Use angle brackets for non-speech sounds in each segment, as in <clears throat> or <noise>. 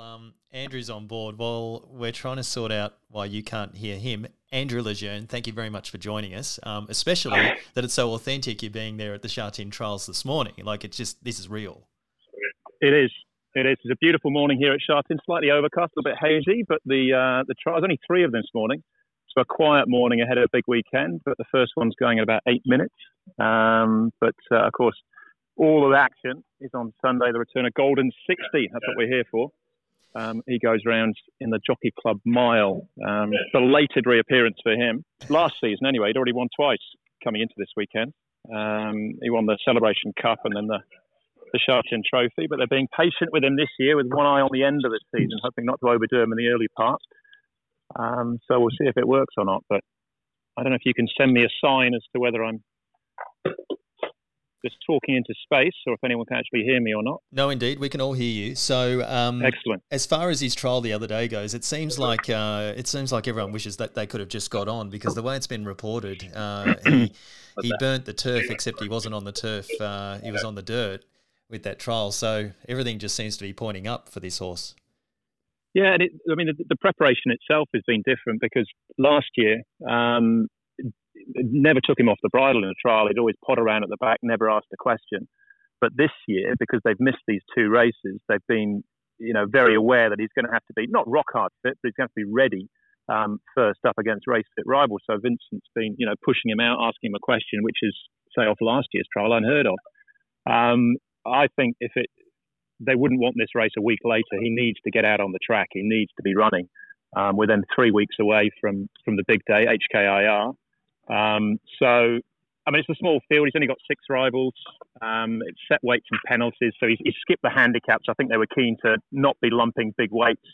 Um, Andrew's on board. Well, we're trying to sort out why you can't hear him. Andrew Lejeune, thank you very much for joining us. Um, especially that it's so authentic you being there at the Sha Tin trials this morning. Like it's just this is real. It is. It is. It's a beautiful morning here at Sha Tin. Slightly overcast, a little bit hazy, but the uh, the trials only three of them this morning. So a quiet morning ahead of a big weekend. But the first one's going in about eight minutes. Um, but uh, of course, all of the action is on Sunday. The return of Golden Sixty. That's what we're here for. Um, he goes round in the Jockey Club Mile. Um, belated reappearance for him. Last season, anyway, he'd already won twice coming into this weekend. Um, he won the Celebration Cup and then the, the Sha Tin Trophy. But they're being patient with him this year with one eye on the end of the season, hoping not to overdo him in the early part. Um, so we'll see if it works or not. But I don't know if you can send me a sign as to whether I'm just talking into space or if anyone can actually hear me or not. No, indeed, we can all hear you. So, um, excellent. As far as his trial the other day goes, it seems like uh, it seems like everyone wishes that they could have just got on because the way it's been reported, uh, he he <coughs> burnt the turf except he wasn't on the turf; uh, he was on the dirt with that trial. So everything just seems to be pointing up for this horse. Yeah, and it, I mean the, the, preparation itself has been different because last year um, never took him off the bridle in a trial. He'd always pot around at the back, never asked a question. But this year, because they've missed these two races, they've been, you know, very aware that he's going to have to be not rock hard fit, but he's going to be ready um, first up against race fit rivals. So Vincent's been, you know, pushing him out, asking him a question, which is say off last year's trial, unheard of. Um, I think if it, they wouldn't want this race a week later. He needs to get out on the track. He needs to be running. Um, we're then three weeks away from from the big day, HKIR. Um, so, I mean, it's a small field. He's only got six rivals. Um, it's set weights and penalties. So he's, he's, skipped the handicaps. I think they were keen to not be lumping big weights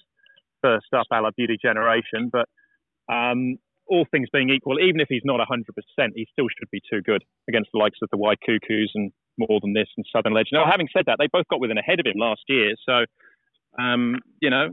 first up, a la Beauty Generation. But um, all things being equal, even if he's not 100%, he still should be too good against the likes of the Waikukus and more than this and Southern Legend. Now, having said that, they both got within ahead of him last year. So, um, you know,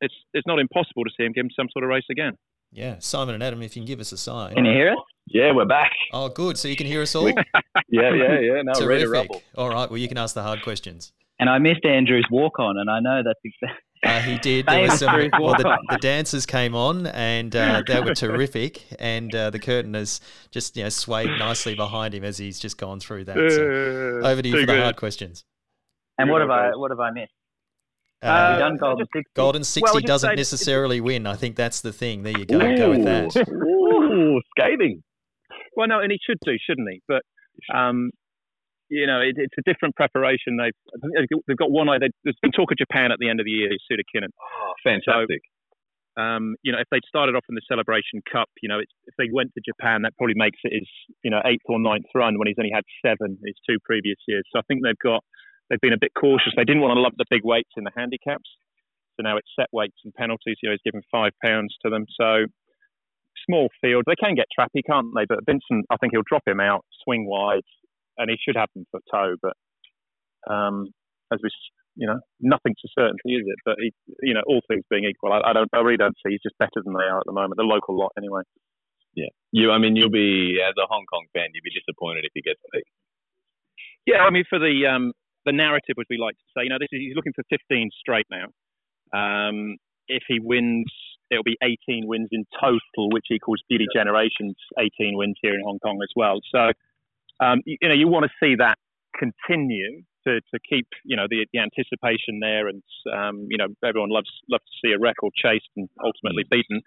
it's, it's not impossible to see him give him some sort of race again. Yeah, Simon and Adam, if you can give us a sign. Can you hear us? Yeah, we're back. Oh, good. So you can hear us all. <laughs> yeah, yeah, yeah. No, ready to rumble. All right. Well, you can ask the hard questions. And I missed Andrew's walk on, and I know that's exactly. Uh, he did. There was some, well, the, the, dancers came on, and uh, they were <laughs> terrific. And uh, the curtain has just you know swayed nicely behind him as he's just gone through that. So over to you for the hard questions. And what have I what have I missed? Uh, done Golden Sixty? Golden Sixty well, doesn't necessarily win. I think that's the thing. There you go. Ooh. Go with that. <laughs> Ooh, scathing. Well, no, and he should do, shouldn't he? But, um, you know, it, it's a different preparation. They've they've got one eye. There's been talk of Japan at the end of the year. Suda Kinnon. Oh, fantastic. So, um, you know, if they'd started off in the Celebration Cup, you know, if they went to Japan, that probably makes it his, you know, eighth or ninth run when he's only had seven his two previous years. So I think they've got they've been a bit cautious. They didn't want to lump the big weights in the handicaps. So now it's set weights and penalties. You know, he's given five pounds to them. So small field. They can get trappy, can't they? But Vincent, I think he'll drop him out, swing wide, and he should have them for toe. But um, as we, you know, nothing to certainty, is it? But he, you know, all things being equal, I, I, don't, I really don't see he's just better than they are at the moment. The local lot, anyway. Yeah, you. I mean, you'll be as a Hong Kong fan, you'd be disappointed if he gets beat. Yeah, I mean, for the um, the narrative, as we like to say, you know, this is he's looking for 15 straight now. Um, if he wins, it'll be 18 wins in total, which equals Beauty Generations 18 wins here in Hong Kong as well. So, um, you, you, know, you want to see that continue to, to keep, you know, the, the anticipation there, and um, you know, everyone loves loves to see a record chased and ultimately beaten.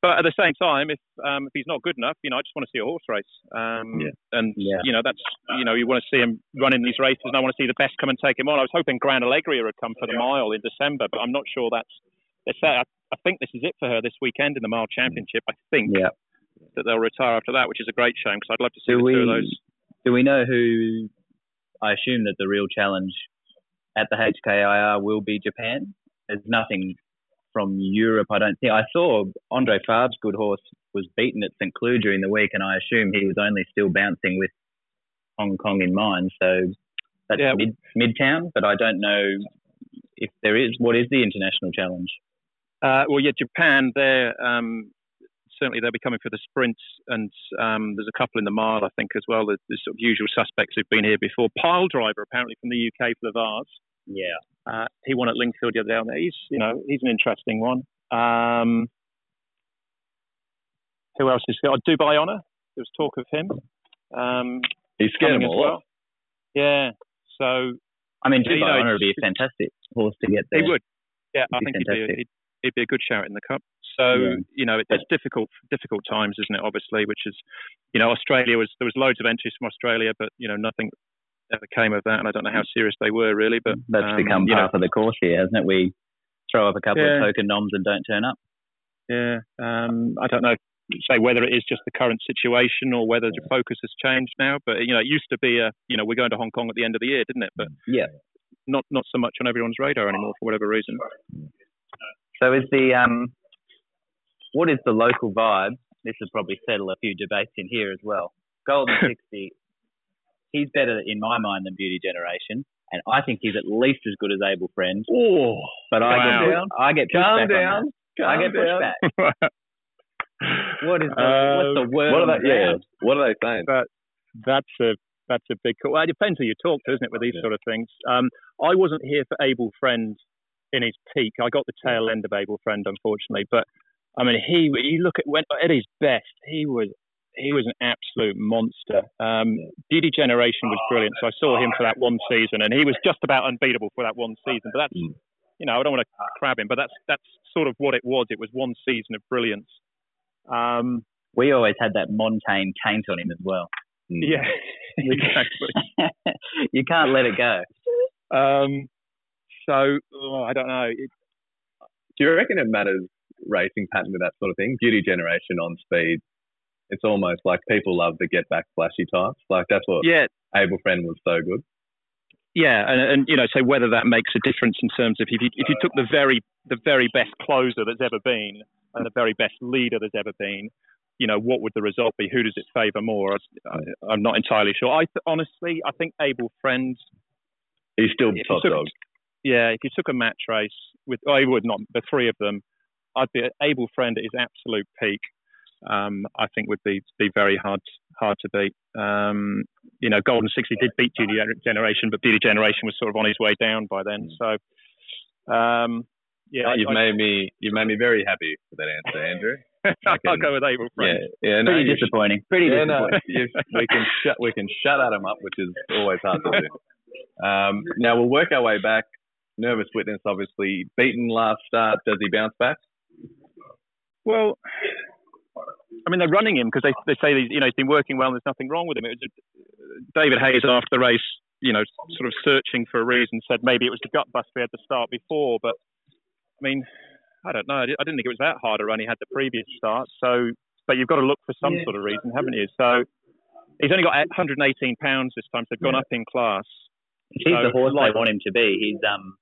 But at the same time, if um, if he's not good enough, you know, I just want to see a horse race. Um, yeah. And yeah. you know, that's you know, you want to see him running these races, and I want to see the best come and take him on. I was hoping Gran Alegria would come for the mile in December, but I'm not sure that's. They say I, I think this is it for her this weekend in the mile championship. I think yeah. that they'll retire after that, which is a great shame because I'd love to see do the we, two of those. Do we know who? I assume that the real challenge at the HKIR will be Japan. There's nothing from Europe. I don't think I saw Andre Fabre's good horse was beaten at St Cloud during the week, and I assume he was only still bouncing with Hong Kong in mind. So that's yeah. mid Midtown, but I don't know if there is. What is the international challenge? Uh, well, yeah, Japan. They're um, certainly they'll be coming for the sprints, and um, there's a couple in the mile, I think, as well. The, the sort of usual suspects who've been here before. Pyledriver, apparently from the UK for the Vase. Yeah. Uh, he won at Lingfield the other day. He's, you know, he's an interesting one. Um, who else is got Dubai Honor? There was talk of him. Um, He's scared as well. off. Yeah. So I mean, Yeah, you Dubai know, Honor would be a fantastic horse to get there. he would. Yeah, I He'd be think he'd be, a, he'd, he'd be a good shout in the cup. So Yeah. you know, it, it's difficult, difficult times, isn't it? Obviously, which is, you know, Australia was there was loads of entries from Australia, but you know, nothing ever came of that, and I don't know how serious they were really. But That's um, become you know, part of the course here, hasn't it? We throw up a couple Yeah. of token noms and don't turn up. Yeah, um, I don't know. Say whether it is just the current situation or whether the focus has changed now. But you know, it used to be a, you know, we're going to Hong Kong at the end of the year, didn't it? But Yeah. not not so much on everyone's radar anymore for whatever reason. So is the um, what is the local vibe? This will probably settle a few debates in here as well. Golden <laughs> Sixty, he's better in my mind than Beauty Generation, and I think he's at least as good as Able Friend. Oh, But I Wow. get I get calm down. I get Calm down. pushback. <laughs> What is the what's the word? What on are they? Yeah. What are they saying? that's a that's a big call. Well, it depends who you talk to, isn't it, with these Yeah. sort of things. Um, I wasn't here for Able Friend in his peak. I got the tail end of Able Friend, unfortunately. But I mean, he you look at when at his best, he was he was an absolute monster. Um, Beauty Generation was brilliant. So I saw him for that one season, and he was just about unbeatable for that one season. But that's Mm. you know I don't want to crab him, but that's that's sort of what it was. It was one season of brilliance. Um, We always had that Montaigne taint on him as well. Mm. yeah, <laughs> <laughs> exactly. <laughs> you can't let it go. Um, so oh, I don't know. It, Do you reckon it matters racing pattern with that sort of thing? Beauty generation on speed. It's almost like people love the get back flashy types. Like that's what yeah, Able Friend was so good. yeah, and, and you know, so whether that makes a difference in terms of if you if you took the very the very best closer that's ever been and the very best leader that's ever been, you know, what would the result be? Who does it favour more? I, I'm not entirely sure. I th- honestly, I think Able Friend. He's still top took- dog. Yeah, if you took a match race with, oh, I would not the three of them. I'd be Able Friend at his absolute peak. Um, I think would be be very hard hard to beat. Um, you know, Golden Sixty did beat Beauty Generation, but Beauty Generation was sort of on his way down by then. So, um, yeah, I, you've made me you've made me very happy with that answer, Andrew. <laughs> I'll can- go with Able Yeah, yeah, no, Pretty disappointing. Pretty yeah, disappointing. you, <laughs> we can shut we can shut Adam up, which is always hard to do. Um, now we'll work our way back. Nervous witness, obviously beaten last start. Does he bounce back? Well, I mean, they're running him because they they say he's, you know he's been working well and there's nothing wrong with him. It was David Hayes after the race, you know, sort of searching for a reason, said maybe it was the gut bust we had to start before. But I mean, I don't know. I didn't think it was that hard a run he had the previous start. So, but you've got to look for some sort of reason, haven't you? So he's only got 118 pounds this time, so they've gone up in class. He's So, the horse like- they want him to be, his um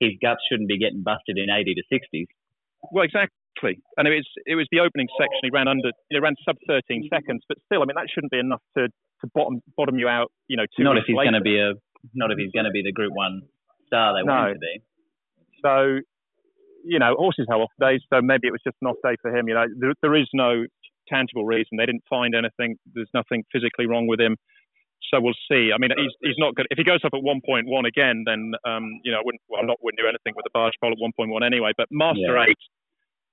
his guts shouldn't be getting busted in 80 to 60s. Well, exactly. And it was it was the opening section. He ran under, he ran sub 13 seconds, but still, I mean, that shouldn't be enough to to bottom bottom you out. You know, Not if he's going to be a not if he's going to be the Group One star they No. want him to be. So, you know, horses have off days, so maybe it was just an off day for him. You know, there, there is no tangible reason. They didn't find anything. There's nothing physically wrong with him. So we'll see. I mean, he's, he's not good. If he goes up at 1.1 again, then, um, you know, I wouldn't, well, I not wouldn't do anything with the barge pole at 1.1 anyway. But Master Yeah. 8,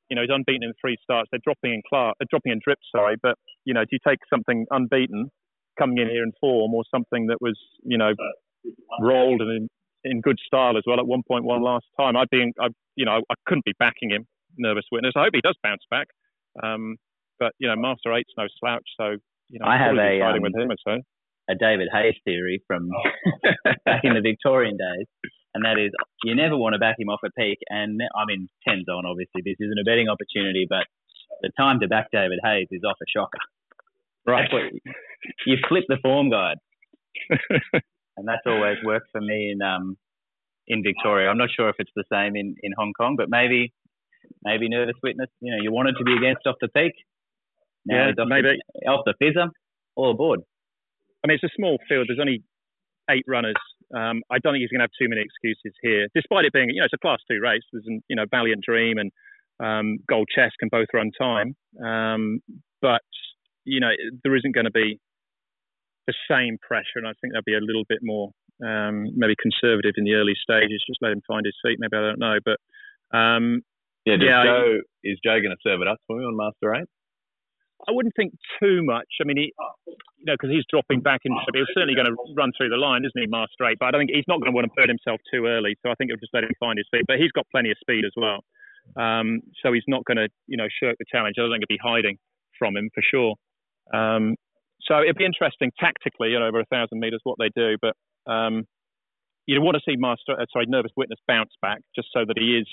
you know, he's unbeaten in three starts. They're dropping in class, uh, dropping in drip, sorry. But, you know, do you take something unbeaten coming in here in form or something that was, you know, rolled and in, in good style as well at 1.1 last time. I'd be, in, I, you know, I couldn't be backing him. Nervous witness. I hope he does bounce back. Um, but you know, Master Eight's no slouch, so you know, I have a, um, with him. I'd. A David Hayes theory from <laughs> back in the Victorian days, and that is you never want to back him off a peak. And I mean, tens on obviously this isn't a betting opportunity, but the time to back David Hayes is off a shocker. Right. You flip the form guide, <laughs> and that's always worked for me in um in Victoria. I'm not sure if it's the same in in Hong Kong, but maybe maybe nervous witness. You know, you wanted to be against off the peak. Now Yeah, off maybe. the, off the fizzer, all aboard. I mean, it's a small field. There's only eight runners. Um, I don't think he's going to have too many excuses here, despite it being, you know, it's a Class Two race. There's, an, you know, Valiant Dream and um, Gold Chest can both run time, um, but you know, there isn't going to be the same pressure, and I think they'll be a little bit more um, maybe conservative in the early stages, just let him find his feet. Maybe I don't know, but um, Yeah, Yeah, I- is Joe going to serve it up for me on Master Eight? I wouldn't think too much. I mean, he, you know, because he's dropping back into it. He's certainly going to run through the line, isn't he, Master Eight? But I don't think he's not going to want to burn himself too early. So I think he'll just let him find his feet. But he's got plenty of speed as well. Um, so he's not going to, you know, shirk the challenge. I don't think he'll be hiding from him for sure. Um, so it'd be interesting tactically, you know, over a thousand meters what they do. But um, you want to see Master, uh, sorry, Nervous Witness bounce back just so that he is,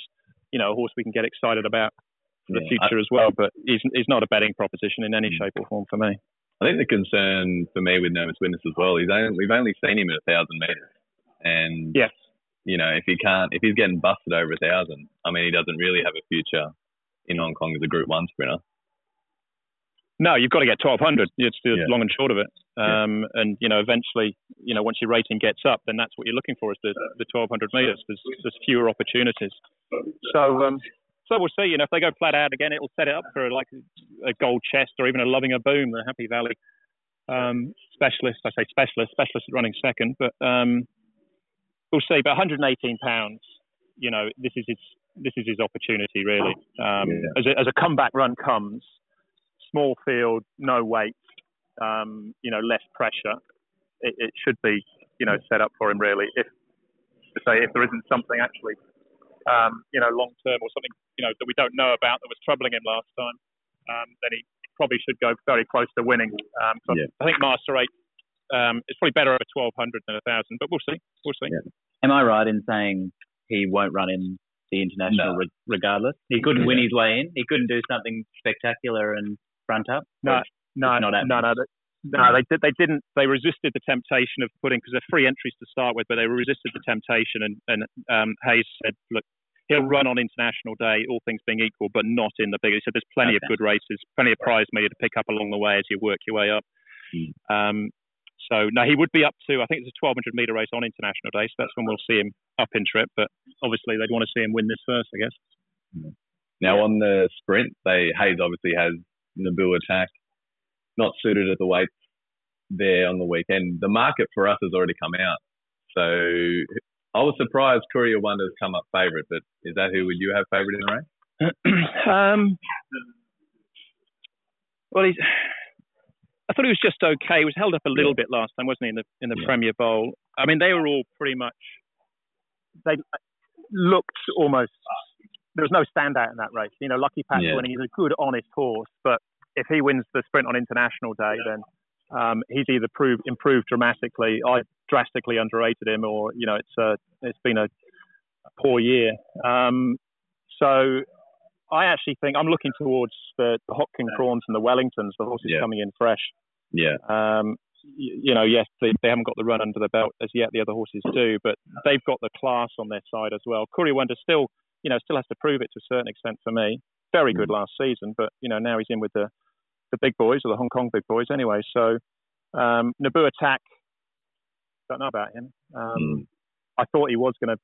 you know, a horse we can get excited about for the Yeah, I- future as well. But he's, he's not a betting proposition in any Mm. shape or form for me. I think the concern for me with Nervous Witness as well is only, we've only seen him at a thousand meters, and Yes. you know if he can't, if he's getting busted over a thousand, I mean he doesn't really have a future in Hong Kong as a Group One sprinter. No, you've got to get 1200. It's the Yeah. long and short of it. Um, And, you know, eventually, you know, once your rating gets up, then that's what you're looking for is the, the 1200 meters. There's, there's fewer opportunities. So, um, so we'll see. You know, if they go flat out again, it'll set it up for like a gold chest or even a loving a boom, the Happy Valley um, specialist. I say specialist, specialist running second, but um, we'll see. But 118 pounds, you know, this is his this is his opportunity really. Um, Yeah. as, a, as a comeback run comes, small field, no weight, um, you know, less pressure. It, it should be, you know, set up for him really. If to say if there isn't something actually, um, you know, long term or something, you know, that we don't know about that was troubling him last time, um, then he probably should go very close to winning. Um, so Yeah. I think Master Eight um, is probably better over 1200 than a 1000, but we'll see. We'll see. Yeah. Am I right in saying he won't run in the international No. re- regardless? He couldn't win his way in. He couldn't do something spectacular and front up. No, no, no, no, they- no. They did. They didn't. They resisted the temptation of putting because they're free entries to start with, but they resisted the temptation. And and um, Hayes said, look, he'll run on international day, all things being equal, but not in the big. He said there's plenty Okay. of good races, plenty of prize money to pick up along the way as you work your way up. Mm. Um, so no, he would be up to. I think it's a 1200 meter race on international day, so that's when we'll see him up in trip. But obviously, they'd want to see him win this first, I guess. Now on the sprint, they Hayes obviously has Naboo attack, not suited at the weights there on the weekend. The market for us has already come out, so I was surprised Courier Wonders come up favourite. But is that who would you have favourite in the race? <clears throat> um, well, he's. I thought he was just okay. He was held up a little bit last time, wasn't he, in the in the Yeah. Premier Bowl? I mean, they were all pretty much. They looked almost. There was no standout in that race. You know, Lucky Pat's Yeah. winning. He's a good, honest horse, but if he wins the sprint on International Day, then um, he's either proved improved dramatically. I drastically underrated him, or you know, it's a it's been a, poor year. Um, so I actually think I'm looking towards the, the Hot King Prawns and the Wellingtons, the horses Yeah. coming in fresh. Yeah, Um, you know, yes, they, they haven't got the run under the belt as yet. The other horses do, but they've got the class on their side as well. Courier Wonder still, you know, still has to prove it to a certain extent for me. Very good last season, but you know now he's in with the the big boys or the Hong Kong big boys anyway. So um, Naboo Attack, don't know about him. Um, Mm. I thought he was going to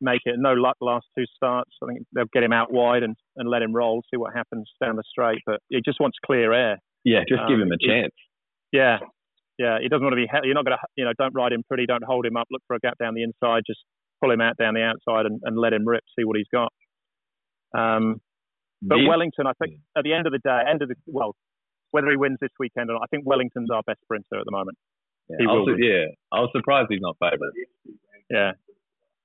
make it. No luck last two starts. I think they'll get him out wide and, and let him roll, see what happens down the straight. But he just wants clear air. yeah. Just give Um, him a chance. Yeah, yeah. He doesn't want to be. You're not going to. You know, don't ride him pretty. Don't hold him up. Look for a gap down the inside. Just pull him out down the outside and, and let him rip. See what he's got. Um, but The- Wellington, I think, at the end of the day, end of the well, whether he wins this weekend or not, I think Wellington's our best sprinter at the moment. Yeah, he I was, will yeah, I was surprised he's not favourite. Yeah,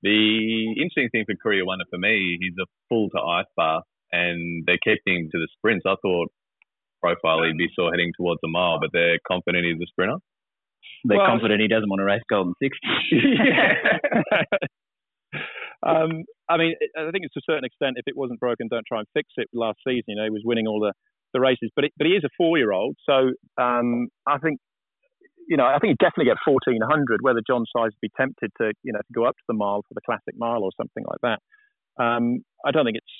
The interesting thing for Courier Wonder for me, he's a full to ice bar, and they kept him to the sprints. I thought profile he'd be sort of heading towards a mile, but they're confident he's a sprinter. They're Well- confident he doesn't want to race Golden Sixty. <laughs> um, I mean, I think it's to a certain extent, if it wasn't broken, don't try and fix it. Last season, you know, he was winning all the, the races, but it, but he is a four-year-old, so um, I think, you know, I think he'd definitely get 1400. Whether John Size would be tempted to, you know, to go up to the mile for the classic mile or something like that, um, I don't think it's,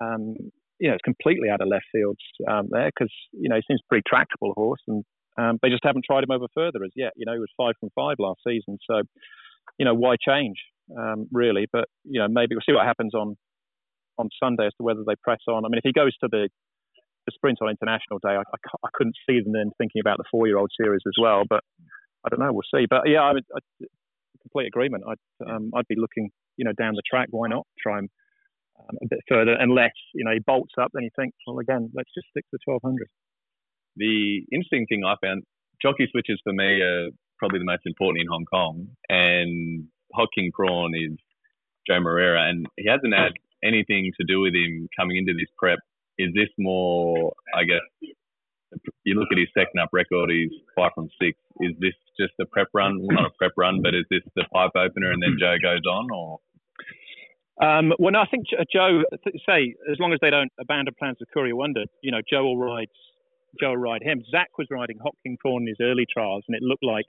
um, you know, it's completely out of left field um, there because you know he seems a pretty tractable horse, and um, they just haven't tried him over further as yet. You know, he was five from five last season, so you know why change um, really? But you know maybe we'll see what happens on on Sunday as to whether they press on. I mean, if he goes to the the sprint on International Day, I, I, I couldn't see them then thinking about the four year old series as well. But I don't know, we'll see. But yeah, I, I complete agreement. I'd um, I'd be looking, you know, down the track. Why not try him um, a bit further? Unless you know he bolts up, then you think, well, again, let's just stick to the 1200. The interesting thing I found, jockey switches for me are probably the most important in Hong Kong, and Hot King Prawn is Joe Moreira, and he hasn't had anything to do with him coming into this prep. Is this more, I guess, you look at his second up record, he's five from six. Is this just a prep run? Well, not a prep run, but is this the pipe opener and then Joe goes on, or? Um, well, no, I think Joe. Say as long as they don't abandon plans of Courier Wonder, you know, Joe will ride. Joe will ride him. Zach was riding Hot King Prawn in his early trials, and it looked like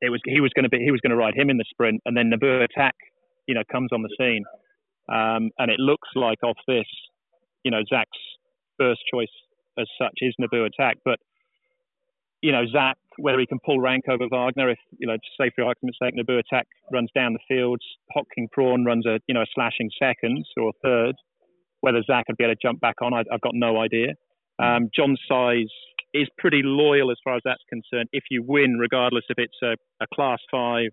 it was he was going to be he was going to ride him in the sprint, and then Naboo Attack, you know, comes on the scene, um, and it looks like off this, you know, Zach's first choice as such is Naboo Attack. But you know, Zach, whether he can pull rank over Wagner, if you know, say for argument's sake, Naboo Attack runs down the fields, Hot King Prawn runs a you know a slashing second or third. Whether Zach would be able to jump back on, I, have got no idea. Um, John Size is pretty loyal as far as that's concerned. If you win, regardless if it's a, a class five,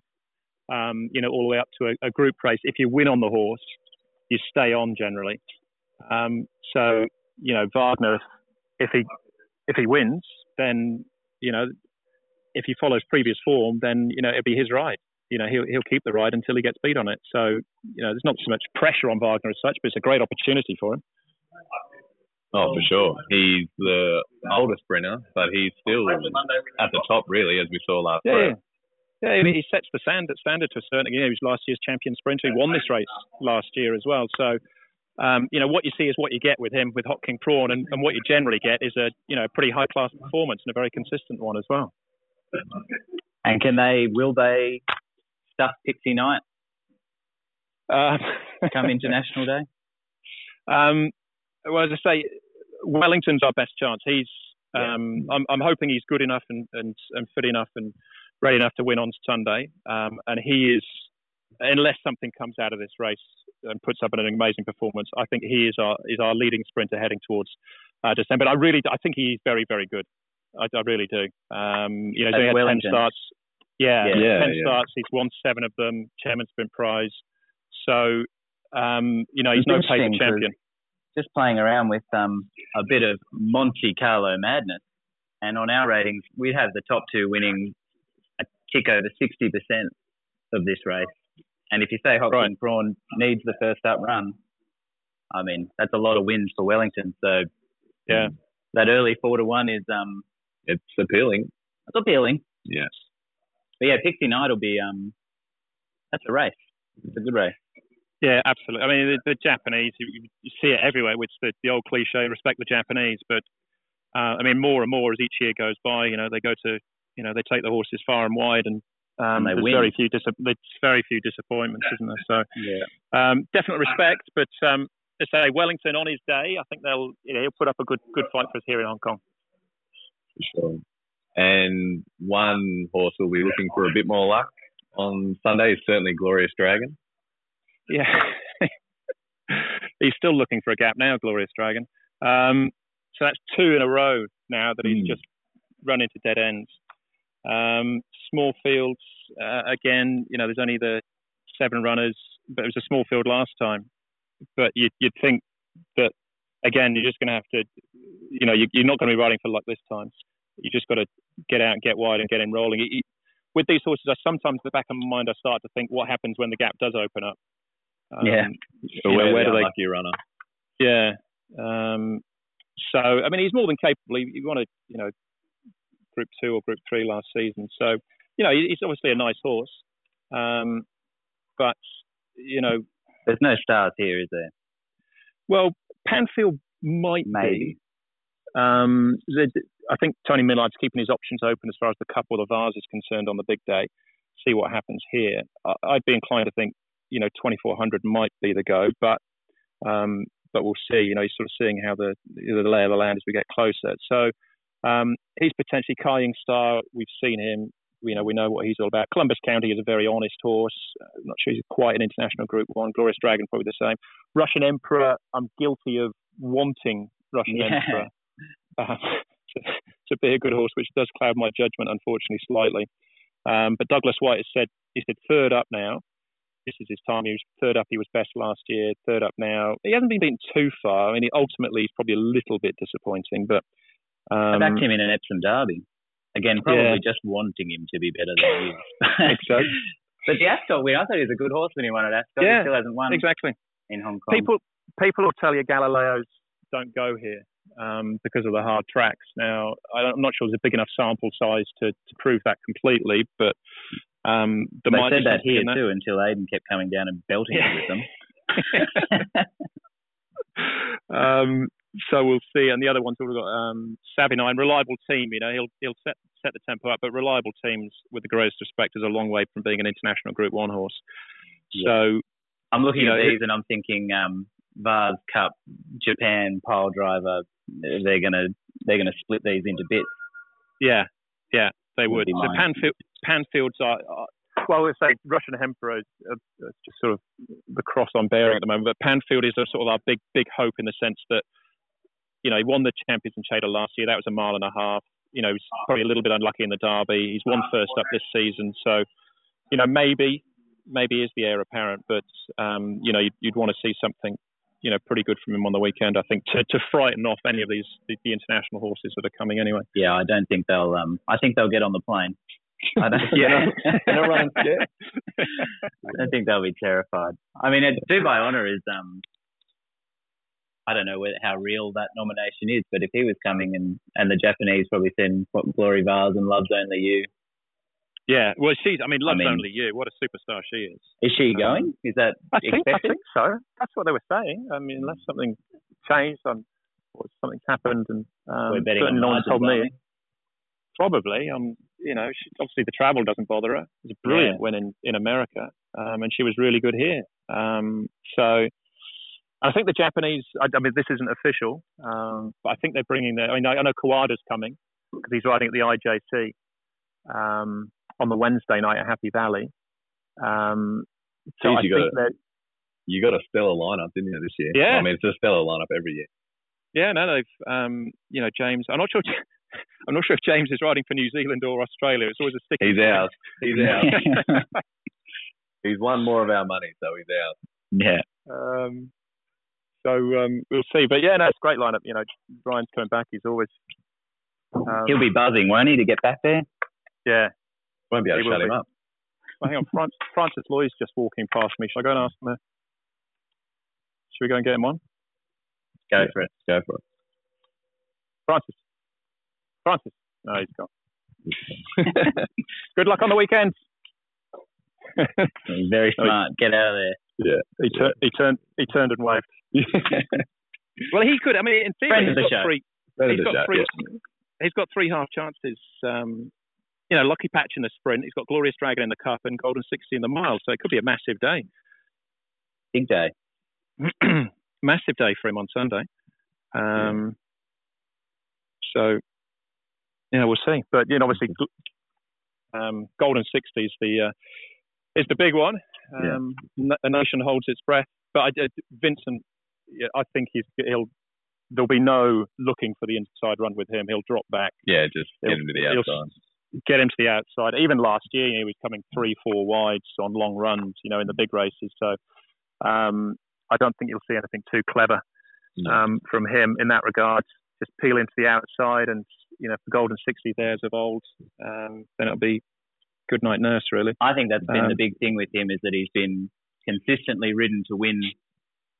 um, you know, all the way up to a, a, group race, if you win on the horse, you stay on generally. Um, so, you know, Wagner, if he if he wins, then you know, if he follows previous form, then you know it'll be his ride. You know, he'll he'll keep the ride until he gets beat on it. So you know, there's not so much pressure on Wagner as such, but it's a great opportunity for him. Oh, for sure. He's the oldest sprinter, but he's still at the top, really, as we saw last yeah, yeah. yeah, he sets the standard standard to a certain. You know, he was last year's champion sprinter. He won this race last year as well. So um, you know, what you see is what you get with him with Hot King Prawn, and, and what you generally get is a you know pretty high class performance and a very consistent one as well. And can they? Will they stuff Pixie Knight uh, come International Day? <laughs> Um, well, as I say, Wellington's our best chance. He's um, I'm, I'm hoping he's good enough and, and, and fit enough and ready enough to win on Sunday. Um, and he is, unless something comes out of this race and puts up an amazing performance. I think he is our is our leading sprinter heading towards uh, December. But I really I think he's very very good. I, I really do. Um, you know, he had ten starts. Yeah, yeah ten yeah. starts. He's won seven of them. Chairman's Sprint Prize. So um, you know, he's no paper champion. Just playing around with um, a bit of Monte Carlo madness, and on our ratings, we have the top two winning a tick over sixty percent of this race. And if you say Hot King right. Prawn needs the first up run, I mean that's a lot of wins for Wellington. So yeah, that early four to one is um, it's appealing. It's appealing. Yes. But yeah, Pixie Knight will be um, that's a race. It's a good race. Yeah, absolutely. I mean, the, the Japanese, you, you, see it everywhere, which the, the old cliche, respect the Japanese. But uh, I mean, more and more as each year goes by, you know, they go to, you know, they take the horses far and wide, and um, there's win. very few dis- there's very few disappointments, isn't there? So yeah, um, definite respect. But um, to say Wellington on his day, I think they'll you know, he'll put up a good good fight for us here in Hong Kong. For sure. And one horse will be looking for a bit more luck on Sunday is certainly Glorious Dragon. Yeah, <laughs> he's still looking for a gap now, Glorious Dragon. Um, so that's two in a row now that he's mm. just run into dead ends. Um, small fields, uh, again, you know, there's only the seven runners, but it was a small field last time. But you'd, you'd think that, again, you're just going to have to, you know, you, are not going to be riding for luck this time. You just got to get out and get wide and get in rolling. with these horses, I sometimes in the back of my mind, I start to think what happens when the gap does open up. Um, yeah. So where, know, where do they? Lucky runner. Yeah. Um, so I mean, he's more than capable. You want to, you know, Group Two or Group Three last season. So you know, he's obviously a nice horse, um, but you know, there's no stars here, is there? Well, Panfield might Maybe. be. Um, I think Tony Millard's keeping his options open as far as the Cup or the Vase is concerned on the big day. See what happens here. I, would be inclined to think, you know, 2400 might be the go, but um, but we'll see. You know, he's sort of seeing how the the lay of the land as we get closer. So um, he's potentially Kaying Star. We've seen him. You know, we know what he's all about. Columbus County is a very honest horse. I'm not sure he's quite an international Group One. Glorious Dragon probably the same. Russian Emperor. I'm guilty of wanting Russian yeah. Emperor <laughs> uh, <laughs> to, to, be a good horse, which does cloud my judgment, unfortunately, slightly. Um, but Douglas White has said he said third up now. This is his time. He was third up. He was best last year. Third up now. He hasn't been beaten too far. I mean, he, ultimately, he's probably a little bit disappointing, but I um, backed him in an Epsom derby. Again, probably Yeah. just wanting him to be better than he is. <laughs> so. but the Ascot win, I thought he was a good horse when he won at Ascot. Yeah, he still hasn't won exactly. in Hong Kong. People people will tell you Galileos don't go here um, because of the hard tracks. Now, I I'm not sure there's a big enough sample size to, to prove that completely, but um, there they said that here too until Aidan kept coming down and belting Yeah. it with them. <laughs> um, so we'll see. And the other ones we've got um, Savvy Nine, reliable team. You know, he'll he'll set set the tempo up, but reliable teams, with the greatest respect, is a long way from being an international Group One horse. So I'm looking You know, at it- these and I'm thinking um, Vase Cup, Japan, Pyledriver. They're gonna they're gonna split these into bits. yeah, yeah, they Would would. So. Panfield, Panfields are. are well, we'll say Russian Emperor is uh, uh, just sort of the cross I'm bearing at the moment. But Panfield is a sort of our big, big hope in the sense that, you know, he won the Champions in Chater last year. That was a mile and a half. You know, he's probably a little bit unlucky in the Derby. He's won first up this season. So, you know, maybe, maybe is the heir apparent. But, um, you know, you'd, you'd want to see something, you know, pretty good from him on the weekend, I think, to, to frighten off any of these, the, the international horses that are coming anyway. Yeah, I don't think they'll. Um, I think they'll get on the plane. <laughs> I don't, Yeah. <laughs> They're not running scared. I don't think they'll be terrified. I mean, Dubai honour is um, I don't know whether, how real that nomination is, but if he was coming and and the Japanese probably send what, Glory Vase and Loves Only You, Yeah, well, she's. I mean, loves mean- only you. What a superstar she is. is she Um, going? Is that I think. I think so. That's what they were saying. I mean, unless something changed, um, or something happened, and um, We're betting on no one told me. Probably. Um, you know, she, obviously the travel doesn't bother her. It's a brilliant Yeah. win in in America, um, and she was really good here. Um, so. I think the Japanese. I, I mean, this isn't official, um, but I think they're bringing their. I mean, I, I know Kawada's coming because he's riding at the IJC um, on the Wednesday night at Happy Valley. Um, so Geez, I you think got that You got a stellar lineup, didn't you, this year? Yeah. I mean, it's a stellar lineup every year. Yeah, no, they've, um, you know, James. I'm not sure. <laughs> I'm not sure if James is riding for New Zealand or Australia. It's always a sticky. He's out. He's out. <laughs> he's won more of our money, so he's out. yeah. Um, so um, we'll see. But yeah, no, it's a great lineup. You know, Brian's coming back. He's always. Um, He'll be buzzing, won't he, to get back there? Yeah. Won't be able He to shut him up. Well, hang on, Fran- <laughs> Francis Lui's just walking past me. Shall I go and ask him? uh, Should we go and get him on, Go for it. Go for it. Francis? Francis? No, he's gone. <laughs> Good luck on the weekend. Very <laughs> smart. Get out of there. Yeah, he, tur- he turned. He turned and waved. <laughs> Well, he could. I mean, in theory, Friend of he's the got show. three. Better He's to got shout, three. yeah. He's got three half chances. Um, you know, lucky patch in the sprint. He's got Glorious Dragon in the cup and Golden Sixty in the mile. So it could be a massive day. Big day. <clears throat> massive day for him on Sunday. Um, So, yeah, we'll see. But you know, obviously, um, Golden Sixty is the uh, is the big one. Yeah. Um, n- A nation holds its breath. But I, uh, Vincent, yeah, I think he's he'll. There'll be no looking for the inside run with him. He'll drop back, Yeah, just get him to the outside. get him to the outside. Even last year, he was coming three, four wides on long runs, you know, in the big races. So um, I don't think you'll see anything too clever No. um, from him in that regard. Just peel into the outside, and you know, the Golden Sixty there's of old, um, then it'll be good night nurse, really. I think that's been Um, the big thing with him is that he's been consistently ridden to win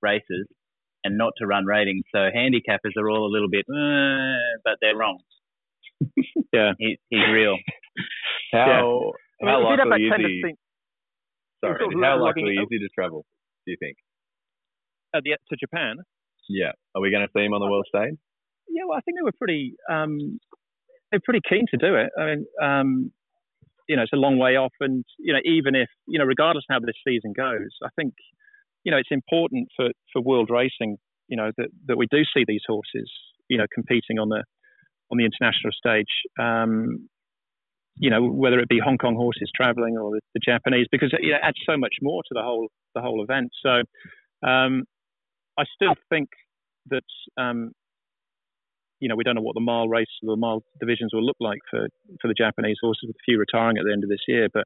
races and not to run ratings. So handicappers are all a little bit, "Uh," but they're wrong. <laughs> Yeah. he, he's real. How I mean, how he did likely that is he? tendency Sorry, sort of how likely is he to travel? Do you think? at the, to Japan. Yeah. Are we going to see him on the world stage? Yeah, well, I think they were pretty. Um, they're pretty keen to do it. I mean, um, you know, it's a long way off, and you know, even if you know, regardless how this season goes, I think you know it's important for for world racing. You know that that we do see these horses, you know, competing on the on the international stage. Um, you know, whether it be Hong Kong horses traveling or the, the Japanese, because it, you know, it adds so much more to the whole the whole event. So, um, I still think that um, you know we don't know what the mile race or the mile divisions will look like for for the Japanese horses with a few retiring at the end of this year. But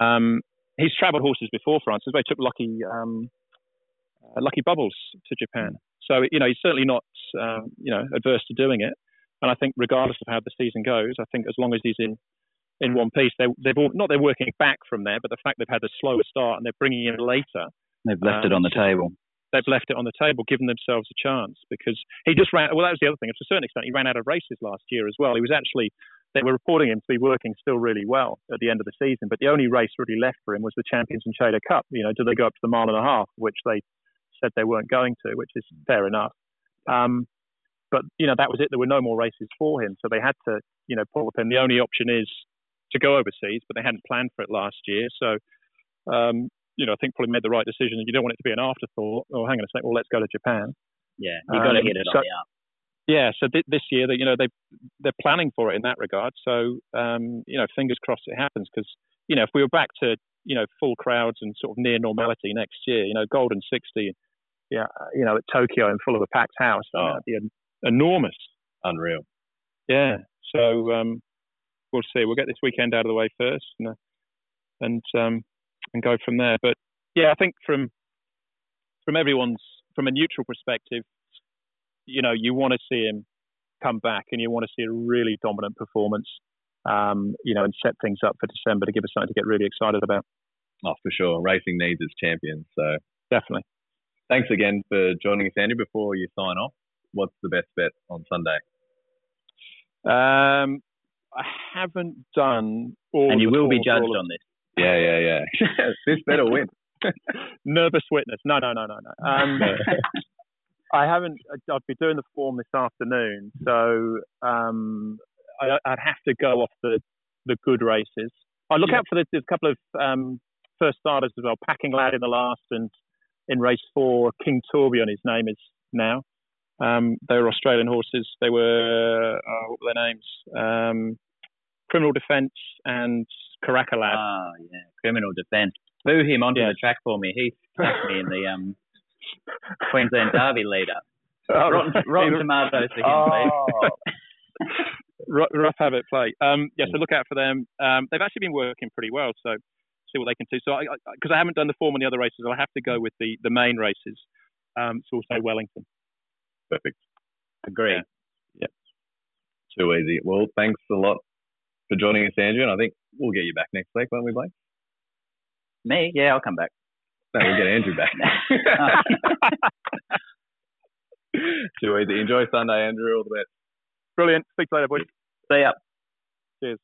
um, he's travelled horses before Francis. They took Lucky um, uh, Lucky Bubbles to Japan. So you know he's certainly not um, you know adverse to doing it. And I think regardless of how the season goes, I think as long as he's in in one piece, they, they've all, not they're working back from there, but the fact they've had a slower start and they're bringing in later. They've left um, it on the table. They've left it on the table, giving themselves a chance because he just ran. Well, that was the other thing. To a certain extent, he ran out of races last year as well. He was actually they were reporting him to be working still really well at the end of the season, but the only race really left for him was the Champions and Chater Cup. You know, do they go up to the mile and a half, which they said they weren't going to, which is fair enough. Um, but you know, that was it. There were no more races for him, so they had to, you know, pull the pin. The only option is to go overseas, but they hadn't planned for it last year. So, um, you know, I think probably made the right decision. You don't want it to be an afterthought. Oh, hang on a second. Well, let's go to Japan. Yeah, you got to um, hit it so, on the up. Yeah, so th- this year, that you know, they they're planning for it in that regard. So, um, you know, fingers crossed it happens because you know, if we were back to you know full crowds and sort of near normality next year, you know, Golden sixty, yeah, you know, at Tokyo and full of a packed house, oh. that'd be an, enormous, unreal. Yeah, so um, we'll see. We'll get this weekend out of the way first, and and um, and go from there. But yeah, I think from from everyone's from a neutral perspective, you know, you want to see him come back, and you want to see a really dominant performance, um, you know, and set things up for December to give us something to get really excited about. Oh, for sure. Racing needs its champions. So definitely. Thanks again for joining us, Andrew. Before you sign off, what's the best bet on Sunday? Um, I haven't done all. And you will be judged on this. Yeah, yeah, yeah. <laughs> this better win. <laughs> Nervous witness. No, no, no, no, no. Um, <laughs> I haven't. I'll be doing the form this afternoon, so um, I, would have to go off the the good races. I look yeah. out for the, there's a couple of um, first starters as well. Packing Lad in the last, and in race four, King Tourbillon, his name is now. Um, they were Australian horses. They were uh, what were their names? Um, Criminal Defence and Caracolad. Oh yeah, Criminal Defence. Boo him onto yeah. the track for me. He stuck me in the um, Queensland Derby leader. Oh, rotten, rotten <laughs> tomatoes for him, oh. rough habit play. Um, yeah, so look out for them. Um, they've actually been working pretty well, so see what they can do. So, because I, I, I, haven't done the form on the other races, I'll have to go with the the main races. Um, so we'll say Wellington. Perfect. Agree. Yeah. Too easy. Well, thanks a lot for joining us, Andrew. And I think we'll get you back next week, won't we, Blake? Me? Yeah, I'll come back. No, we'll get Andrew back. <laughs> Too easy. Enjoy Sunday, Andrew. All the best. Brilliant. Speak later, boys. See ya. Cheers.